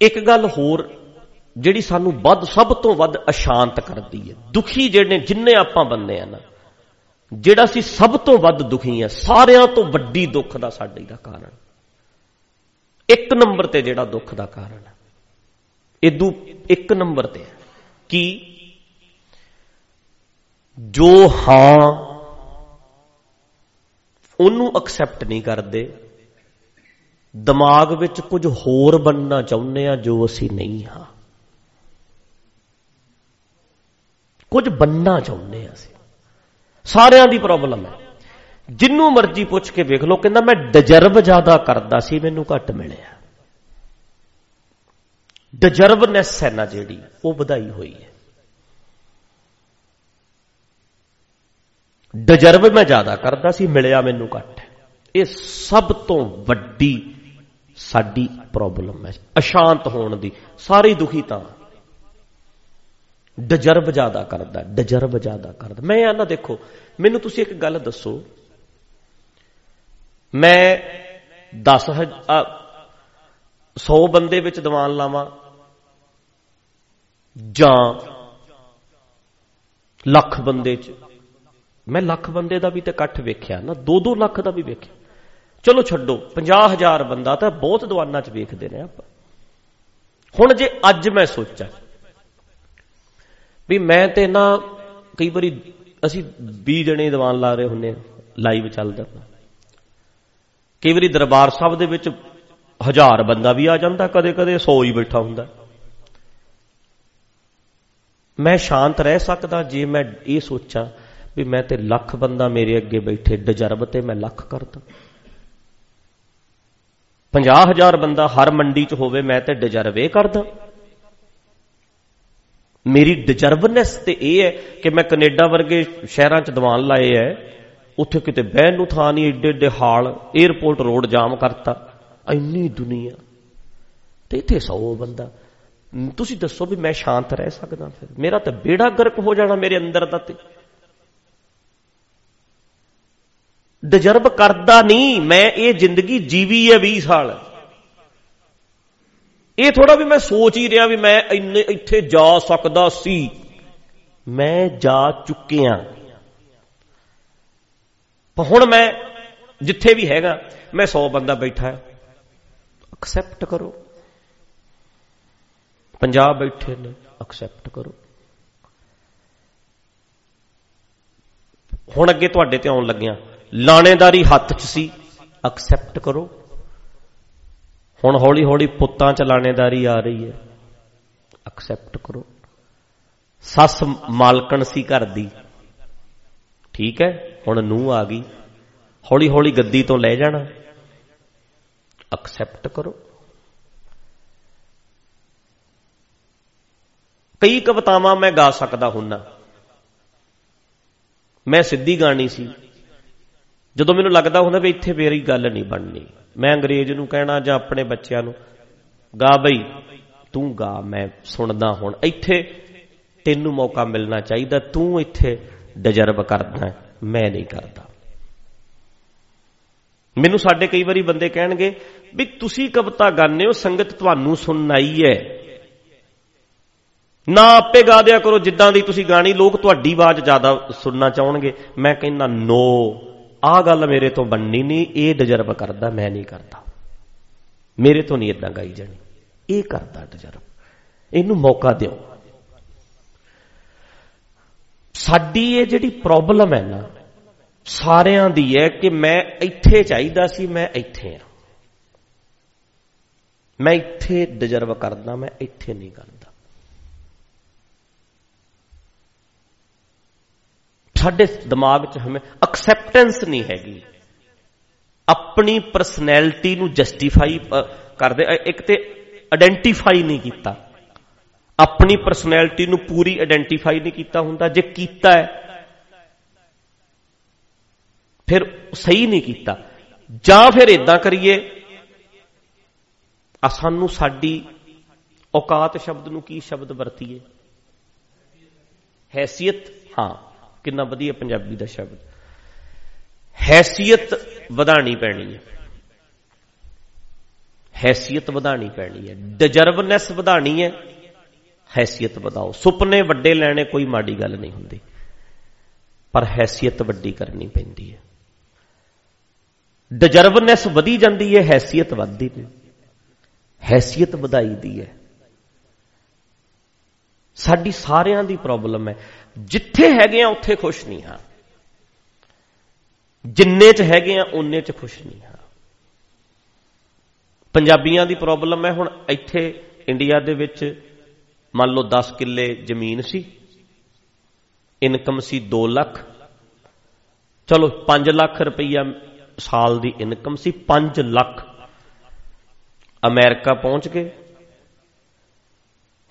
ਇੱਕ ਗੱਲ ਹੋਰ, ਜਿਹੜੀ ਸਾਨੂੰ ਵੱਧ, ਸਭ ਤੋਂ ਵੱਧ ਅਸ਼ਾਂਤ ਕਰਦੀ ਹੈ। ਦੁਖੀ ਜਿਹੜੇ ਜਿੰਨੇ ਆਪਾਂ ਬੰਦੇ ਆ ਨਾ, ਜਿਹੜਾ ਸੀ ਸਭ ਤੋਂ ਵੱਧ ਦੁਖੀ ਆ, ਸਾਰਿਆਂ ਤੋਂ ਵੱਡੀ ਦੁੱਖ ਦਾ ਸਾਡੇ ਦਾ ਕਾਰਨ। ਇੱਕ ਨੰਬਰ ਤੇ ਜਿਹੜਾ ਦੁੱਖ ਦਾ ਕਾਰਨ ਹੈ ਇਦੂ ਇੱਕ ਨੰਬਰ ਤੇ ਕੀ? ਜੋ ਹਾਂ, ਉਹਨੂੰ ਐਕਸੈਪਟ ਨਹੀਂ ਕਰਦੇ ਦਿਮਾਗ ਵਿੱਚ ਕੁਝ ਹੋਰ ਬੰਨਣਾ ਚਾਹੁੰਦੇ ਆ ਜੋ ਅਸੀਂ ਨਹੀਂ ਹਾਂ। ਕੁਝ ਬੰਨਣਾ ਚਾਹੁੰਦੇ ਆ ਅਸੀਂ। ਸਾਰਿਆਂ ਦੀ ਪ੍ਰੋਬਲਮ ਹੈ। ਜਿੰਨੂੰ ਮਰਜ਼ੀ ਪੁੱਛ ਕੇ ਵੇਖ ਲਓ, ਕਹਿੰਦਾ ਮੈਂ ਡਿਜ਼ਰਵ ਜ਼ਿਆਦਾ ਕਰਦਾ ਸੀ, ਮੈਨੂੰ ਘੱਟ ਮਿਲਿਆ। ਡਿਜ਼ਰਵਨੈਸ ਹੈ ਨਾ ਜਿਹੜੀ, ਉਹ ਵਧਾਈ ਹੋਈ ਹੈ। ਡਿਜ਼ਰਵ ਮੈਂ ਜ਼ਿਆਦਾ ਕਰਦਾ ਸੀ, ਮਿਲਿਆ ਮੈਨੂੰ ਘੱਟ। ਇਹ ਸਭ ਤੋਂ ਵੱਡੀ ਸਾਡੀ ਪ੍ਰੋਬਲਮ ਹੈ, ਅਸ਼ਾਂਤ ਹੋਣ ਦੀ, ਸਾਰੇ ਦੁਖੀ ਤਾਂ ਡਿਜ਼ਰਵ ਜ਼ਿਆਦਾ ਕਰਦਾ, ਡਿਜ਼ਰਵ ਜ਼ਿਆਦਾ ਕਰਦਾ। ਮੈਂ ਆ ਨਾ ਦੇਖੋ, ਮੈਨੂੰ ਤੁਸੀਂ ਇੱਕ ਗੱਲ ਦੱਸੋ। ਮੈਂ 10 100 ਬੰਦੇ ਵਿੱਚ ਦੀਵਾਨ ਲਾਵਾਂ ਜਾਂ ਲੱਖ ਬੰਦੇ ਚ? ਮੈਂ ਲੱਖ ਬੰਦੇ ਦਾ ਵੀ ਤੇ ਇਕੱਠ ਵੇਖਿਆ ਨਾ 2-2 ਲੱਖ ਦਾ ਵੀ ਵੇਖਿਆ। ਚਲੋ ਛੱਡੋ 50000 ਬੰਦਾ ਤਾਂ ਬਹੁਤ ਦੀਵਾਨਾਂ ਚ ਵੇਖਦੇ ਨੇ ਆਪਾਂ। ਹੁਣ ਜੇ ਅੱਜ ਮੈਂ ਸੋਚਾਂ ਵੀ ਮੈਂ ਤੇ ਨਾ ਕਈ ਵਾਰੀ ਅਸੀਂ 20 ਜਣੇ ਦੀਵਾਨ ਲਾ ਰਹੇ ਹੁੰਨੇ ਲਾਈਵ ਚੱਲਦਾ ਕਈ ਵਾਰੀ ਦਰਬਾਰ ਸਾਹਿਬ ਦੇ ਵਿੱਚ ਹਜ਼ਾਰ ਬੰਦਾ ਵੀ ਆ ਜਾਂਦਾ ਕਦੇ ਕਦੇ 100 ਹੀ ਬੈਠਾ ਹੁੰਦਾ। ਮੈਂ ਸ਼ਾਂਤ ਰਹਿ ਸਕਦਾ ਜੇ ਮੈਂ ਇਹ ਸੋਚਾਂ ਵੀ ਮੈਂ ਤੇ ਲੱਖ ਬੰਦਾ ਮੇਰੇ ਅੱਗੇ ਬੈਠੇ, ਡਜਰਬ ਤੇ ਮੈਂ ਲੱਖ ਕਰਦਾ। 50000 ਬੰਦਾ ਹਰ ਮੰਡੀ 'ਚ ਹੋਵੇ, ਮੈਂ ਤੇ ਡਿਜ਼ਰਵ ਇਹ ਕਰਦਾ। ਮੇਰੀ ਡਿਜ਼ਰਵਨੈਸ ਤੇ ਇਹ ਹੈ ਕਿ ਮੈਂ ਕੈਨੇਡਾ ਵਰਗੇ ਸ਼ਹਿਰਾਂ 'ਚ ਦੀਵਾਨ ਲਾਏ ਐ, ਉੱਥੇ ਕਿਤੇ ਬਹਿਣ ਨੂੰ ਥਾਂ ਨਹੀਂ, ਏਡੇ ਏਡੇ ਹਾਲ 에어ਪੋਰਟ ਰੋਡ ਜਾਮ ਕਰਤਾ, ਇੰਨੀ ਦੁਨੀਆ। ਤੇ ਇੱਥੇ 100 ਬੰਦਾ। ਤੁਸੀਂ ਦੱਸੋ ਵੀ ਮੈਂ ਸ਼ਾਂਤ ਰਹਿ ਸਕਦਾ ਫਿਰ? ਮੇਰਾ ਤਾਂ ਬੇੜਾ ਗਰਕ ਹੋ ਜਾਣਾ ਮੇਰੇ ਅੰਦਰ ਦਾ ਤੇ। ਡਿਜ਼ਰਵ ਕਰਦਾ ਨਹੀਂ, ਮੈਂ ਇਹ ਜ਼ਿੰਦਗੀ ਜੀਵੀ ਹੈ 20 ਸਾਲ। ਇਹ ਥੋੜਾ ਵੀ ਮੈਂ ਸੋਚ ਹੀ ਰਿਹਾ ਵੀ ਮੈਂ ਇੰਨੇ ਇੱਥੇ ਜਾ ਸਕਦਾ ਸੀ। ਮੈਂ ਜਾ ਚੁੱਕਿਆ। ਹੁਣ ਮੈਂ ਜਿੱਥੇ ਵੀ ਹੈਗਾ, ਮੈਂ 100 ਬੰਦਾ ਬੈਠਾ ਹੈ। ਐਕਸੈਪਟ ਕਰੋ। ਪੰਜਾਬ ਬੈਠੇ ਨੇ ਐਕਸੈਪਟ ਕਰੋ। ਹੁਣ ਅੱਗੇ ਤੁਹਾਡੇ ਤੇ ਆਉਣ ਲੱਗਿਆ। ਲਾਣੇਦਾਰੀ ਹੱਥ 'ਚ ਸੀ ਐਕਸੈਪਟ ਕਰੋ। ਹੁਣ ਹੌਲੀ ਹੌਲੀ ਪੁੱਤਾਂ 'ਚ ਲਾਣੇਦਾਰੀ ਆ ਰਹੀ ਹੈ ਐਕਸੈਪਟ ਕਰੋ। ਸੱਸ ਮਾਲਕਣ ਸੀ ਘਰ ਦੀ, ਠੀਕ ਹੈ, ਹੁਣ ਨੂੰ ਆ ਗਈ ਹੌਲੀ ਹੌਲੀ ਗੱਦੀ ਤੋਂ ਲੈ ਜਾਣਾ। ਐਕਸੈਪਟ ਕਰੋ। ਕਈ ਕਵਤਾਵਾਂ ਮੈਂ ਗਾ ਸਕਦਾ ਹੁੰਨਾ। ਮੈਂ ਸਿੱਧੀ ਗਾਣੀ ਸੀ ਜਦੋਂ ਮੈਨੂੰ ਲੱਗਦਾ ਹੁੰਦਾ ਵੀ ਇੱਥੇ ਮੇਰੀ ਗੱਲ ਨਹੀਂ ਬਣਨੀ, ਮੈਂ ਅੰਗਰੇਜ਼ ਨੂੰ ਕਹਿਣਾ ਜਾਂ ਆਪਣੇ ਬੱਚਿਆਂ ਨੂੰ, ਗਾ ਬਈ, ਤੂੰ ਗਾ, ਮੈਂ ਸੁਣਦਾ ਹੁਣ, ਇੱਥੇ ਤੈਨੂੰ ਮੌਕਾ ਮਿਲਣਾ ਚਾਹੀਦਾ, ਤੂੰ ਇੱਥੇ ਡਿਜ਼ਰਵ ਕਰਦਾ, ਮੈਂ ਨਹੀਂ ਕਰਦਾ। ਮੈਨੂੰ ਸਾਡੇ ਕਈ ਵਾਰੀ ਬੰਦੇ ਕਹਿਣਗੇ ਵੀ ਤੁਸੀਂ ਕਵਿਤਾ ਗਾਉਂਦੇ ਹੋ, ਸੰਗਤ ਤੁਹਾਨੂੰ ਸੁਣਾਈ ਹੈ। ਨਾ ਆਪੇ ਗਾ ਦਿਆ ਕਰੋ, ਜਿੱਦਾਂ ਦੀ ਤੁਸੀਂ ਗਾਣੀ, ਲੋਕ ਤੁਹਾਡੀ ਆਵਾਜ਼ ਜ਼ਿਆਦਾ ਸੁਣਨਾ ਚਾਹਣਗੇ। ਮੈਂ ਕਹਿੰਦਾ ਨੋ ਆਹ ਗੱਲ ਮੇਰੇ ਤੋਂ ਬੰਨੀ ਨਹੀਂ, ਇਹ ਡਿਜ਼ਰਵ ਕਰਦਾ, ਮੈਂ ਨਹੀਂ ਕਰਦਾ। ਮੇਰੇ ਤੋਂ ਨਹੀਂ ਇਦਾਂ ਗਾਈ ਜਾਣੀ। ਇਹ ਕਰਦਾ ਡਿਜ਼ਰਵ ਇਹਨੂੰ ਮੌਕਾ ਦਿਓ। ਸਾਡੀ ਇਹ ਜਿਹੜੀ ਪ੍ਰੋਬਲਮ ਹੈ ਨਾ, ਸਾਰਿਆਂ ਦੀ ਹੈ ਕਿ ਮੈਂ ਇੱਥੇ ਚਾਹੀਦਾ ਸੀ, ਮੈਂ ਇੱਥੇ ਆ। ਮੈਂ ਇੱਥੇ ਡਿਜ਼ਰਵ ਕਰਦਾ, ਮੈਂ ਇੱਥੇ ਨਹੀਂ ਕਰਦਾ। ਸਾਡੇ ਦਿਮਾਗ 'ਚ ਹਮੇ ਐਕਸੈਪਟੈਂਸ ਨਹੀਂ ਹੈਗੀ। ਆਪਣੀ ਪਰਸਨੈਲਿਟੀ ਨੂੰ ਜਸਟੀਫਾਈ ਕਰਦੇ ਇੱਕ ਤੇ ਆਇਡੈਂਟੀਫਾਈ ਨਹੀਂ ਕੀਤਾ। ਆਪਣੀ ਪਰਸਨੈਲਿਟੀ ਨੂੰ ਪੂਰੀ ਆਇਡੈਂਟੀਫਾਈ ਨਹੀਂ ਕੀਤਾ ਹੁੰਦਾ, ਜੇ ਕੀਤਾ ਹੈ, ਫਿਰ ਸਹੀ ਨਹੀਂ ਕੀਤਾ। ਜਾਂ ਫਿਰ ਇਦਾਂ ਕਰੀਏ, ਆ ਸਾਨੂੰ ਸਾਡੀ ਔਕਾਤ ਸ਼ਬਦ ਨੂੰ ਕੀ ਸ਼ਬਦ ਵਰਤੀਏ? ਹੈਸੀਅਤ? ਹਾਂ। ਕਿੰਨਾ ਵਧੀਆ ਪੰਜਾਬੀ ਦਾ ਸ਼ਬਦ। ਹੈਸੀਅਤ ਵਧਾਣੀ ਪੈਣੀ ਹੈ। ਹੈਸੀਅਤ ਵਧਾਣੀ ਪੈਣੀ ਹੈ। ਡਿਜ਼ਰਵਨੈਸ ਵਧਾਣੀ ਹੈ। ਹੈਸੀਅਤ ਵਧਾਓ। ਸੁਪਨੇ ਵੱਡੇ ਲੈਣੇ ਕੋਈ ਮਾੜੀ ਗੱਲ ਨਹੀਂ ਹੁੰਦੀ। ਪਰ ਹੈਸੀਅਤ ਵੱਡੀ ਕਰਨੀ ਪੈਂਦੀ ਹੈ। ਡਿਜ਼ਰਵਨੈਸ ਵਧੀ ਜਾਂਦੀ ਹੈ, ਹੈਸੀਅਤ ਵੱਧਦੀ ਨਹੀਂ। ਹੈਸੀਅਤ ਵਧਾਈ ਦੀ ਹੈ। ਸਾਡੀ ਸਾਰਿਆਂ ਦੀ ਪ੍ਰੋਬਲਮ ਹੈ। ਜਿੱਥੇ ਹੈਗੇ ਆ, ਉੱਥੇ ਖੁਸ਼ ਨਹੀਂ ਹਾਂ। ਜਿੰਨੇ ਚ ਹੈਗੇ ਆ ਉਹਨੇ ਚ ਖੁਸ਼ ਨਹੀਂ ਹਾਂ। ਪੰਜਾਬੀਆਂ ਦੀ ਪ੍ਰੋਬਲਮ ਹੈ, ਹੁਣ ਇੱਥੇ ਇੰਡੀਆ ਦੇ ਵਿੱਚ ਮੰਨ ਲਓ 10 ਕਿੱਲੇ ਜ਼ਮੀਨ ਸੀ, ਇਨਕਮ ਸੀ 2 ਲੱਖ। ਚਲੋ 5 ਲੱਖ ਰੁਪਈਆ ਸਾਲ ਦੀ ਇਨਕਮ ਸੀ 5 ਲੱਖ। ਅਮਰੀਕਾ ਪਹੁੰਚ ਗਏ।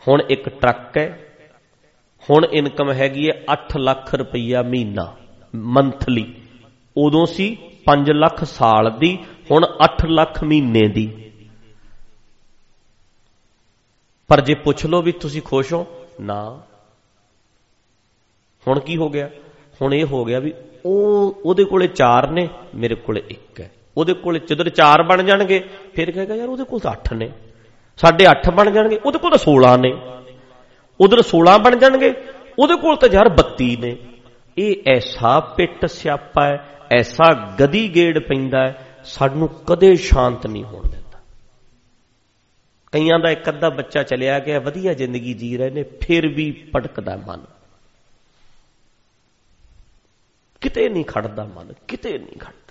ਹੁਣ ਇੱਕ ਟਰੱਕ ਹੈ, ਹੁਣ ਇਨਕਮ ਹੈਗੀ ਹੈ 8 ਲੱਖ ਰੁਪਈਆ ਮਹੀਨਾ, ਮੰਥਲੀ। ਉਦੋਂ ਸੀ 5 ਲੱਖ ਸਾਲ ਦੀ, ਹੁਣ 8 ਲੱਖ ਮਹੀਨੇ ਦੀ। ਪਰ ਜੇ ਪੁੱਛ ਲਓ ਵੀ ਤੁਸੀਂ ਖੁਸ਼ ਹੋ, ਨਾ। ਹੁਣ ਕੀ ਹੋ ਗਿਆ? ਹੁਣ ਇਹ ਹੋ ਗਿਆ ਵੀ ਉਹ, ਉਹਦੇ ਕੋਲੇ 4 ਨੇ, ਮੇਰੇ ਕੋਲੇ 1 ਹੈ। ਉਹਦੇ ਕੋਲੇ ਜਦੋਂ 4 ਬਣ ਜਾਣਗੇ, ਫਿਰ ਕਹੇਗਾ, ਯਾਰ ਉਹਦੇ ਕੋਲ ਤਾਂ 8 ਨੇ। ਸਾਡੇ 8 ਬਣ ਜਾਣਗੇ, ਉਹਦੇ ਕੋਲ ਤਾਂ 16 ਨੇ। ਉਧਰ 16 ਬਣ ਜਾਣਗੇ, ਉਹਦੇ ਕੋਲ ਤਾਂ ਯਾਰ 32 ਨੇ। ਇਹ ਐਸਾ ਪਿੱਟ ਸਿਆਪਾ ਹੈ, ਐਸਾ ਗਦੀ ਗੇੜ ਪੈਂਦਾ ਹੈ, ਸਾਨੂੰ ਕਦੇ ਸ਼ਾਂਤ ਨਹੀਂ ਹੋਣ ਦਿੰਦਾ। ਕਈਆਂ ਦਾ ਇੱਕ ਅੱਧਾ ਬੱਚਾ ਚਲਿਆ ਗਿਆ, ਵਧੀਆ ਜ਼ਿੰਦਗੀ ਜੀ ਰਹੇ ਨੇ, ਫਿਰ ਵੀ ਪਟਕਦਾ ਮਨ। ਕਿਤੇ ਨਹੀਂ ਖੜਦਾ ਮਨ, ਕਿਤੇ ਨਹੀਂ ਖੜਦਾ।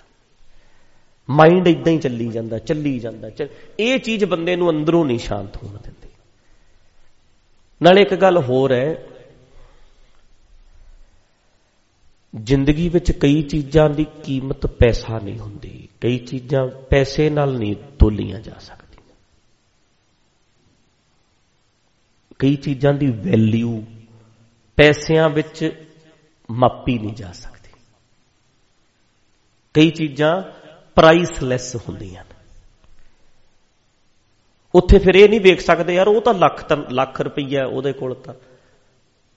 ਮਾਈਂਡ ਇਦਾਂ ਹੀ ਚੱਲੀ ਜਾਂਦਾ ਚੱਲੀ ਜਾਂਦਾ ਇਹ ਚੀਜ਼ ਬੰਦੇ ਨੂੰ ਅੰਦਰੋਂ ਨਹੀਂ ਸ਼ਾਂਤ ਹੋਣ ਦਿੰਦੀ। ਨਾਲੇ ਇੱਕ ਗੱਲ ਹੋਰ ਹੈ, ਜ਼ਿੰਦਗੀ ਵਿੱਚ ਕਈ ਚੀਜ਼ਾਂ ਦੀ ਕੀਮਤ ਪੈਸਾ ਨਹੀਂ ਹੁੰਦੀ, ਕਈ ਚੀਜ਼ਾਂ ਪੈਸੇ ਨਾਲ ਨਹੀਂ ਤੋਲੀਆਂ ਜਾ ਸਕਦੀਆਂ। ਕਈ ਚੀਜ਼ਾਂ ਦੀ ਵੈਲਿਊ ਪੈਸਿਆਂ ਵਿੱਚ ਮਾਪੀ ਨਹੀਂ ਜਾ ਸਕਦੀ। ਕਈ ਚੀਜ਼ਾਂ ਪ੍ਰਾਈਸਲੈਸ ਹੁੰਦੀਆਂ ਨੇ। ਉੱਥੇ ਫਿਰ ਇਹ ਨਹੀਂ ਵੇਖ ਸਕਦੇ, ਯਾਰ ਉਹ ਤਾਂ ਲੱਖ ਲੱਖ ਰੁਪਈਆ ਉਹਦੇ ਕੋਲ ਤਾਂ।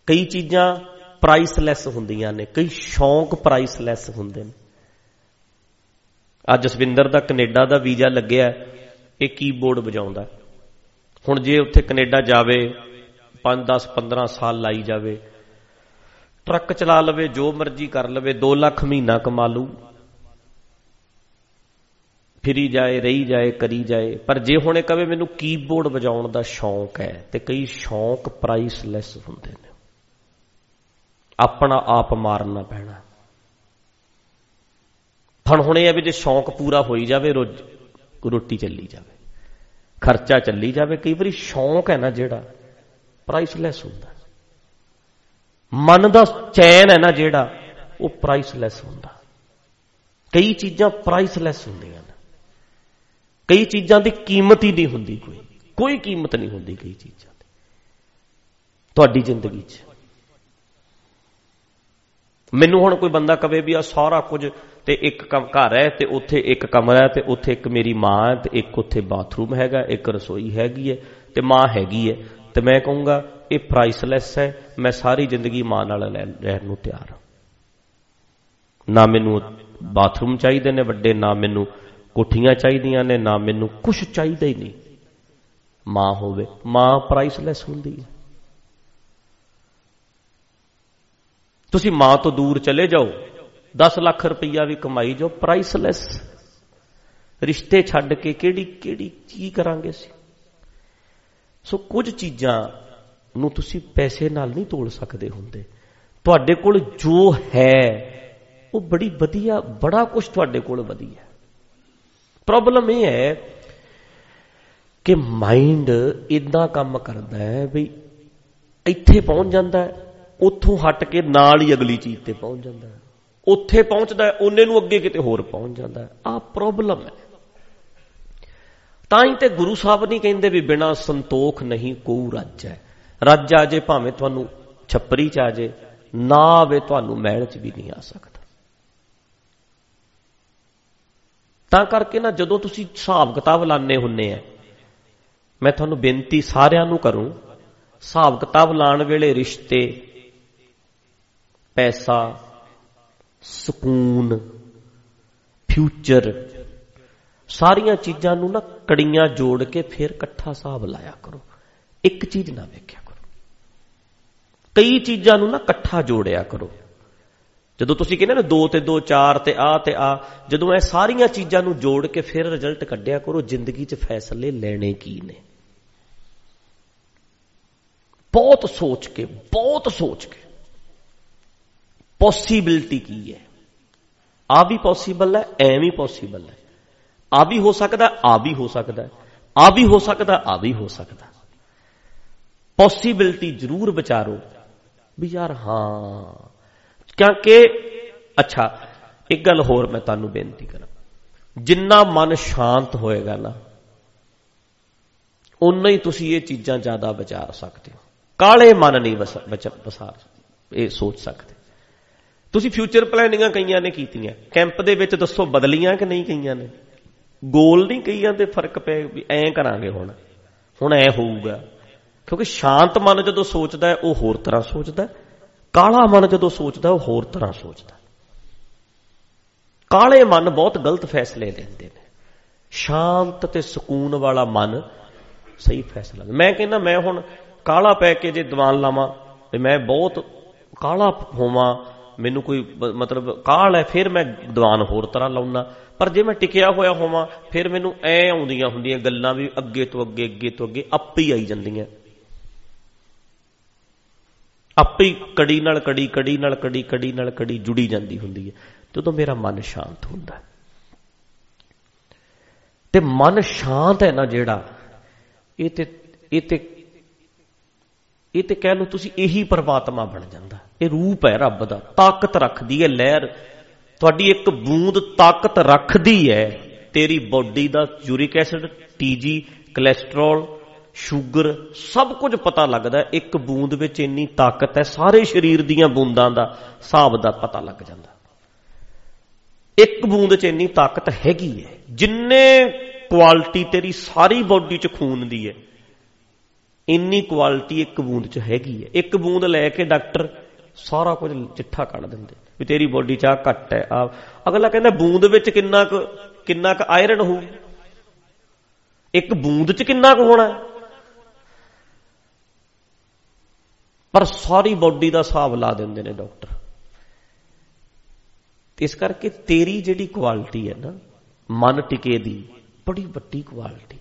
ਕਈ ਚੀਜ਼ਾਂ ਪ੍ਰਾਈਸਲੈਸ ਹੁੰਦੀਆਂ ਨੇ, ਕਈ ਸ਼ੌਂਕ ਪ੍ਰਾਈਸਲੈਸ ਹੁੰਦੇ ਨੇ। ਅੱਜ ਜਸਵਿੰਦਰ ਦਾ ਕੈਨੇਡਾ ਦਾ ਵੀਜ਼ਾ ਲੱਗਿਆ, ਇਹ ਕੀਬੋਰਡ ਵਜਾਉਂਦਾ। ਹੁਣ ਜੇ ਉੱਥੇ ਕੈਨੇਡਾ ਜਾਵੇ 5 10 15 ਸਾਲ ਲਾਈ ਜਾਵੇ, ਟਰੱਕ ਚਲਾ ਲਵੇ, ਜੋ ਮਰਜ਼ੀ ਕਰ ਲਵੇ 2 ਲੱਖ ਮਹੀਨਾ ਕਮਾ ਲੂ ਫਿਰੀ ਜਾਏ, ਰਹੀ ਜਾਏ, ਕਰੀ ਜਾਏ। ਪਰ ਜੇ ਹੁਣੇ ਕਵੇ ਮੈਨੂੰ ਕੀਬੋਰਡ ਵਜਾਉਣ ਦਾ ਸ਼ੌਂਕ ਹੈ, ਤੇ ਕਈ ਸ਼ੌਂਕ ਪ੍ਰਾਈਸਲੈਸ ਹੁੰਦੇ ਨੇ। ਆਪਣਾ ਆਪ ਮਾਰਨਾ ਪੈਣਾ। ਫਣ ਹੁਣੇ ਆ ਵੀ ਜੇ ਸ਼ੌਂਕ ਪੂਰਾ ਹੋਈ ਜਾਵੇ ਰੋਟੀ ਚੱਲੀ ਜਾਵੇ। ਖਰਚਾ ਚੱਲੀ ਜਾਵੇ, ਕਈ ਵਾਰੀ ਸ਼ੌਂਕ ਹੈ ਨਾ ਜਿਹੜਾ ਪ੍ਰਾਈਸਲੈਸ ਹੁੰਦਾ। ਮਨ ਦਾ ਚੈਨ ਹੈ ਨਾ ਜਿਹੜਾ, ਉਹ ਪ੍ਰਾਈਸਲੈਸ ਹੁੰਦਾ। ਕਈ ਚੀਜ਼ਾਂ ਪ੍ਰਾਈਸਲੈਸ ਹੁੰਦੀਆਂ ਨੇ। ਕਈ ਚੀਜ਼ਾਂ ਦੀ ਕੀਮਤ ਹੀ ਨਹੀਂ ਹੁੰਦੀ ਕੋਈ। ਕੋਈ ਕੀਮਤ ਨਹੀਂ ਹੁੰਦੀ ਕਈ ਚੀਜ਼ਾਂ ਦੀ। ਤੁਹਾਡੀ ਜ਼ਿੰਦਗੀ 'ਚ। ਮੈਨੂੰ ਹੁਣ ਕੋਈ ਬੰਦਾ ਕਵੇ ਵੀ ਆ ਸਾਰਾ ਕੁਝ ਤੇ ਇੱਕ ਕੰਮ ਘਰ ਹੈ ਤੇ ਉੱਥੇ ਇੱਕ ਕਮਰਾ ਹੈ ਤੇ ਉੱਥੇ ਇੱਕ ਮੇਰੀ ਮਾਂ ਹੈ ਤੇ ਇੱਕ ਉੱਥੇ ਬਾਥਰੂਮ ਹੈਗਾ, ਇੱਕ ਰਸੋਈ ਹੈਗੀ ਹੈ ਤੇ ਮਾਂ ਹੈਗੀ ਹੈ। ਤੇ ਮੈਂ ਕਹੂੰਗਾ, ਇਹ ਪ੍ਰਾਈਸਲੈਸ ਹੈ, ਮੈਂ ਸਾਰੀ ਜ਼ਿੰਦਗੀ ਮਾਂ ਨਾਲ ਰਹਿਣ ਨੂੰ ਤਿਆਰ ਹਾਂ। ਨਾ ਮੈਨੂੰ ਬਾਥਰੂਮ ਚਾਹੀਦੇ ਨੇ ਵੱਡੇ, ਨਾ ਮੈਨੂੰ ਕੋਠੀਆਂ ਚਾਹੀਦੀਆਂ ਨੇ, ਨਾ ਮੈਨੂੰ ਕੁਝ ਚਾਹੀਦਾ ਹੀ ਨਹੀਂ। ਮਾਂ ਹੋਵੇ, ਮਾਂ ਪ੍ਰਾਈਸਲੈਸ ਹੁੰਦੀ ਹੈ। ਤੁਸੀਂ ਮਾਂ ਤੋਂ ਦੂਰ ਚਲੇ ਜਾਓ 10 ਲੱਖ ਰੁਪਈਆ ਵੀ ਕਮਾਈ ਜੋ ਪ੍ਰਾਈਸਲੈਸ ਰਿਸ਼ਤੇ ਛੱਡ ਕੇ ਕਿਹੜੀ ਕਿਹੜੀ ਕੀ ਕਰਾਂਗੇ ਸੀ ਸੋ ਕੁਝ ਚੀਜ਼ਾਂ ਨੂੰ ਤੁਸੀਂ ਪੈਸੇ ਨਾਲ ਨਹੀਂ ਤੋਲ ਸਕਦੇ ਹੁੰਦੇ। ਤੁਹਾਡੇ ਕੋਲ ਜੋ ਹੈ, ਉਹ ਬੜੀ ਵਧੀਆ, ਬੜਾ ਕੁਝ ਤੁਹਾਡੇ ਕੋਲ ਵਧੀਆ ਪ੍ਰੋਬਲਮ ਇਹ ਹੈ ਕਿ ਮਾਈਂਡ ਇਦਾਂ ਕੰਮ ਕਰਦਾ ਹੈ ਵੀ ਇੱਥੇ ਪਹੁੰਚ ਜਾਂਦਾ ਹੈ, ਉੱਥੋਂ ਹਟ ਕੇ ਨਾਲ ਹੀ ਅਗਲੀ ਚੀਜ਼ ਤੇ ਪਹੁੰਚ ਜਾਂਦਾ ਹੈ। ਉੱਥੇ ਪਹੁੰਚਦਾ ਹੈ, ਉਹਨੇ ਨੂੰ ਅੱਗੇ ਕਿਤੇ ਹੋਰ ਪਹੁੰਚ ਜਾਂਦਾ ਹੈ। ਆਹ ਪ੍ਰੋਬਲਮ ਹੈ। ਤਾਂ ਹੀ ਤੇ ਗੁਰੂ ਸਾਹਿਬ ਨਹੀਂ ਕਹਿੰਦੇ ਵੀ ਬਿਨਾ ਸੰਤੋਖ ਨਹੀਂ ਕੋਈ ਰੱਜ ਹੈ। ਰੱਜ ਆ ਜੇ ਭਾਵੇਂ ਤੁਹਾਨੂੰ ਛੱਪਰੀ ਚ ਆ ਜੇ, ਨਾ ਆਵੇ ਤੁਹਾਨੂੰ ਮਹਿਲ ਚ ਵੀ ਨਹੀਂ ਆ ਸਕਦਾ। ਤਾਂ ਕਰਕੇ ਨਾ ਜਦੋਂ ਤੁਸੀਂ ਹਿਸਾਬ ਕਿਤਾਬ ਲਾਣੇ ਹੁੰਨੇ ਆ, ਮੈਂ ਤੁਹਾਨੂੰ ਬੇਨਤੀ ਸਾਰਿਆਂ ਨੂੰ ਕਰੂੰ, ਹਿਸਾਬ ਕਿਤਾਬ ਲਾਣ ਵੇਲੇ ਰਿਸ਼ਤੇ, ਪੈਸਾ, ਸਕੂਨ, ਫਿਊਚਰ, ਸਾਰੀਆਂ ਚੀਜ਼ਾਂ ਨੂੰ ਨਾ ਕੜੀਆਂ ਜੋੜ ਕੇ ਫਿਰ ਇਕੱਠਾ ਹਿਸਾਬ ਲਾਇਆ ਕਰੋ। ਇੱਕ ਚੀਜ਼ ਨਾ ਵੇਖਿਆ ਕਰੋ। ਕਈ ਚੀਜ਼ਾਂ ਨੂੰ ਨਾ ਇਕੱਠਾ ਜੋੜਿਆ ਕਰੋ। ਜਦੋਂ ਤੁਸੀਂ ਕਹਿੰਦੇ ਨਾ 2 ਤੇ 2 4 ਤੇ ਆ ਤੇ ਆ, ਜਦੋਂ ਇਹ ਸਾਰੀਆਂ ਚੀਜ਼ਾਂ ਨੂੰ ਜੋੜ ਕੇ ਫਿਰ ਰਿਜ਼ਲਟ ਕੱਢਿਆ ਕਰੋ, ਜ਼ਿੰਦਗੀ 'ਚ ਫੈਸਲੇ ਲੈਣੇ ਕੀ ਨੇ? ਬਹੁਤ ਸੋਚ ਕੇ, ਬਹੁਤ ਸੋਚ ਕੇ। ਪੋਸਿਬਿਲਿਟੀ ਕੀ ਹੈ? ਆ ਵੀ ਪੋਸੀਬਲ ਹੈ, ਐ ਵੀ ਪੋਸੀਬਲ ਹੈ। ਆ ਵੀ ਹੋ ਸਕਦਾ, ਆ ਵੀ ਹੋ ਸਕਦਾ ਆ ਵੀ ਹੋ ਸਕਦਾ, ਆ ਵੀ ਹੋ ਸਕਦਾ ਪੋਸਿਬਿਲਿਟੀ ਜ਼ਰੂਰ ਵਿਚਾਰੋ ਵੀ ਯਾਰ ਹਾਂ ਕਿਉਂਕਿ, ਅੱਛਾ, ਇੱਕ ਗੱਲ ਹੋਰ ਮੈਂ ਤੁਹਾਨੂੰ ਬੇਨਤੀ ਕਰਾਂ। ਜਿੰਨਾ ਮਨ ਸ਼ਾਂਤ ਹੋਏਗਾ ਨਾ ਉਨਾ ਹੀ ਤੁਸੀਂ ਇਹ ਚੀਜ਼ਾਂ ਜ਼ਿਆਦਾ ਵਿਚਾਰ ਸਕਦੇ ਹੋ। ਕਾਲੇ ਮਨ ਨਹੀਂ ਵਸਾਰ, ਇਹ ਸੋਚ ਸਕਦੇ। ਤੁਸੀਂ ਫਿਊਚਰ ਪਲੈਨਿੰਗਾਂ ਕਈਆਂ ਨੇ ਕੀਤੀਆਂ। ਕੈਂਪ ਦੇ ਵਿੱਚ ਦੱਸੋ ਬਦਲੀਆਂ ਕਿ ਨਹੀਂ ਕਈਆਂ ਨੇ? ਗੋਲ ਨਹੀਂ ਕਈਆਂ ਦੇ ਫ਼ਰਕ ਪਏ ਵੀ ਐਂ ਕਰਾਂਗੇ ਹੁਣ। ਹੁਣ ਐ ਹੋਊਗਾ। ਕਿਉਂਕਿ ਸ਼ਾਂਤ ਮਨ ਜਦੋਂ ਸੋਚਦਾ ਹੈ, ਉਹ ਹੋਰ ਤਰ੍ਹਾਂ ਸੋਚਦਾ ਕਾਲਾ ਮਨ ਜਦੋਂ ਸੋਚਦਾ, ਉਹ ਹੋਰ ਤਰ੍ਹਾਂ ਸੋਚਦਾ। ਕਾਲੇ ਮਨ ਬਹੁਤ ਗਲਤ ਫੈਸਲੇ ਲੈਂਦੇ ਨੇ। ਸ਼ਾਂਤ ਤੇ ਸਕੂਨ ਵਾਲਾ ਮਨ ਸਹੀ ਫੈਸਲਾ ਮੈਂ ਕਹਿੰਦਾ, ਮੈਂ ਹੁਣ ਕਾਲਾ ਪੈ ਕੇ ਜੇ ਦੀਵਾਨ ਲਾਵਾਂ, ਤੇ ਮੈਂ ਬਹੁਤ ਕਾਲਾ ਹੋਵਾਂ, ਮੈਨੂੰ ਕੋਈ ਮਤਲਬ ਕਾਲ ਹੈ, ਫਿਰ ਮੈਂ ਦੀਵਾਨ ਹੋਰ ਤਰ੍ਹਾਂ ਲਾਉਣਾ ਪਰ ਜੇ ਮੈਂ ਟਿਕਿਆ ਹੋਇਆ ਹੋਵਾਂ, ਫਿਰ ਮੈਨੂੰ ਐ ਆਉਂਦੀਆਂ ਹੁੰਦੀਆਂ ਗੱਲਾਂ ਵੀ ਅੱਗੇ ਤੋਂ ਅੱਗੇ ਅੱਗੇ ਤੋਂ ਅੱਗੇ ਆਪੇ ਹੀ ਆਈ ਜਾਂਦੀਆਂ। ਆਪੇ ਹੀ ਕੜੀ ਨਾਲ ਕੜੀ ਕੜੀ ਨਾਲ ਕੜੀ ਕੜੀ ਨਾਲ ਕੜੀ ਜੁੜੀ ਜਾਂਦੀ ਹੁੰਦੀ ਹੈ। ਜਦੋਂ ਮੇਰਾ ਮਨ ਸ਼ਾਂਤ ਹੁੰਦਾ ਤੇ ਮਨ ਸ਼ਾਂਤ ਹੈ ਨਾ ਜਿਹੜਾ, ਇਹ ਤੇ ਇਹ ਤੇ ਇਹ ਤੇ ਕਹਿ ਲਓ ਤੁਸੀਂ ਇਹੀ ਪਰਮਾਤਮਾ ਬਣ ਜਾਂਦਾ। ਇਹ ਰੂਪ ਹੈ ਰੱਬ ਦਾ, ਤਾਕਤ ਰੱਖਦੀ ਹੈ ਲਹਿਰ। ਤੁਹਾਡੀ ਇੱਕ ਬੂੰਦ ਤਾਕਤ ਰੱਖਦੀ ਹੈ। ਤੇਰੀ ਬਾਡੀ ਦਾ uric acid TG cholesterol sugar, ਸਭ ਕੁਝ ਪਤਾ ਲੱਗਦਾ, ਇੱਕ ਬੂੰਦ ਵਿੱਚ ਇੰਨੀ ਤਾਕਤ ਹੈ, ਸਾਰੇ ਸਰੀਰ ਦੀਆਂ ਬੂੰਦਾਂ ਦਾ ਹਿਸਾਬ ਦਾ ਪਤਾ ਲੱਗ ਜਾਂਦਾ। ਇੱਕ ਬੂੰਦ 'ਚ ਇੰਨੀ ਤਾਕਤ ਹੈਗੀ ਹੈ, ਜਿੰਨੇ ਕੁਆਲਿਟੀ ਤੇਰੀ ਸਾਰੀ ਬਾਡੀ 'ਚ ਖੂਨ ਦੀ ਹੈ, ਇੰਨੀ ਕੁਆਲਿਟੀ ਇੱਕ ਬੂੰਦ 'ਚ ਹੈਗੀ ਹੈ। ਇੱਕ ਬੂੰਦ ਲੈ ਕੇ ਡਾਕਟਰ ਸਾਰਾ ਕੁਝ ਚਿੱਠਾ ਕੱਢ ਦਿੰਦੇ, ਵੀ ਤੇਰੀ ਬਾਡੀ 'ਚ ਆ ਘੱਟ ਹੈ ਆ ਅਗਲਾ ਕਹਿੰਦਾ, ਬੂੰਦ ਵਿੱਚ ਕਿੰਨਾ ਕੁ ਕਿੰਨਾ ਕੁ ਆਇਰਨ ਹੋਊ? ਇੱਕ ਬੂੰਦ 'ਚ ਕਿੰਨਾ ਕੁ ਹੋਣਾ ਪਰ ਸਾਰੀ ਬਾਡੀ ਦਾ ਹਿਸਾਬ ਲਾ ਦਿੰਦੇ ਨੇ ਡਾਕਟਰ। ਇਸ ਕਰਕੇ ਤੇਰੀ ਜਿਹੜੀ ਕੁਆਲਿਟੀ ਹੈ ਨਾ, ਮਨ ਟਿਕੇ ਦੀ, ਬੜੀ ਵੱਡੀ ਕੁਆਲਿਟੀ।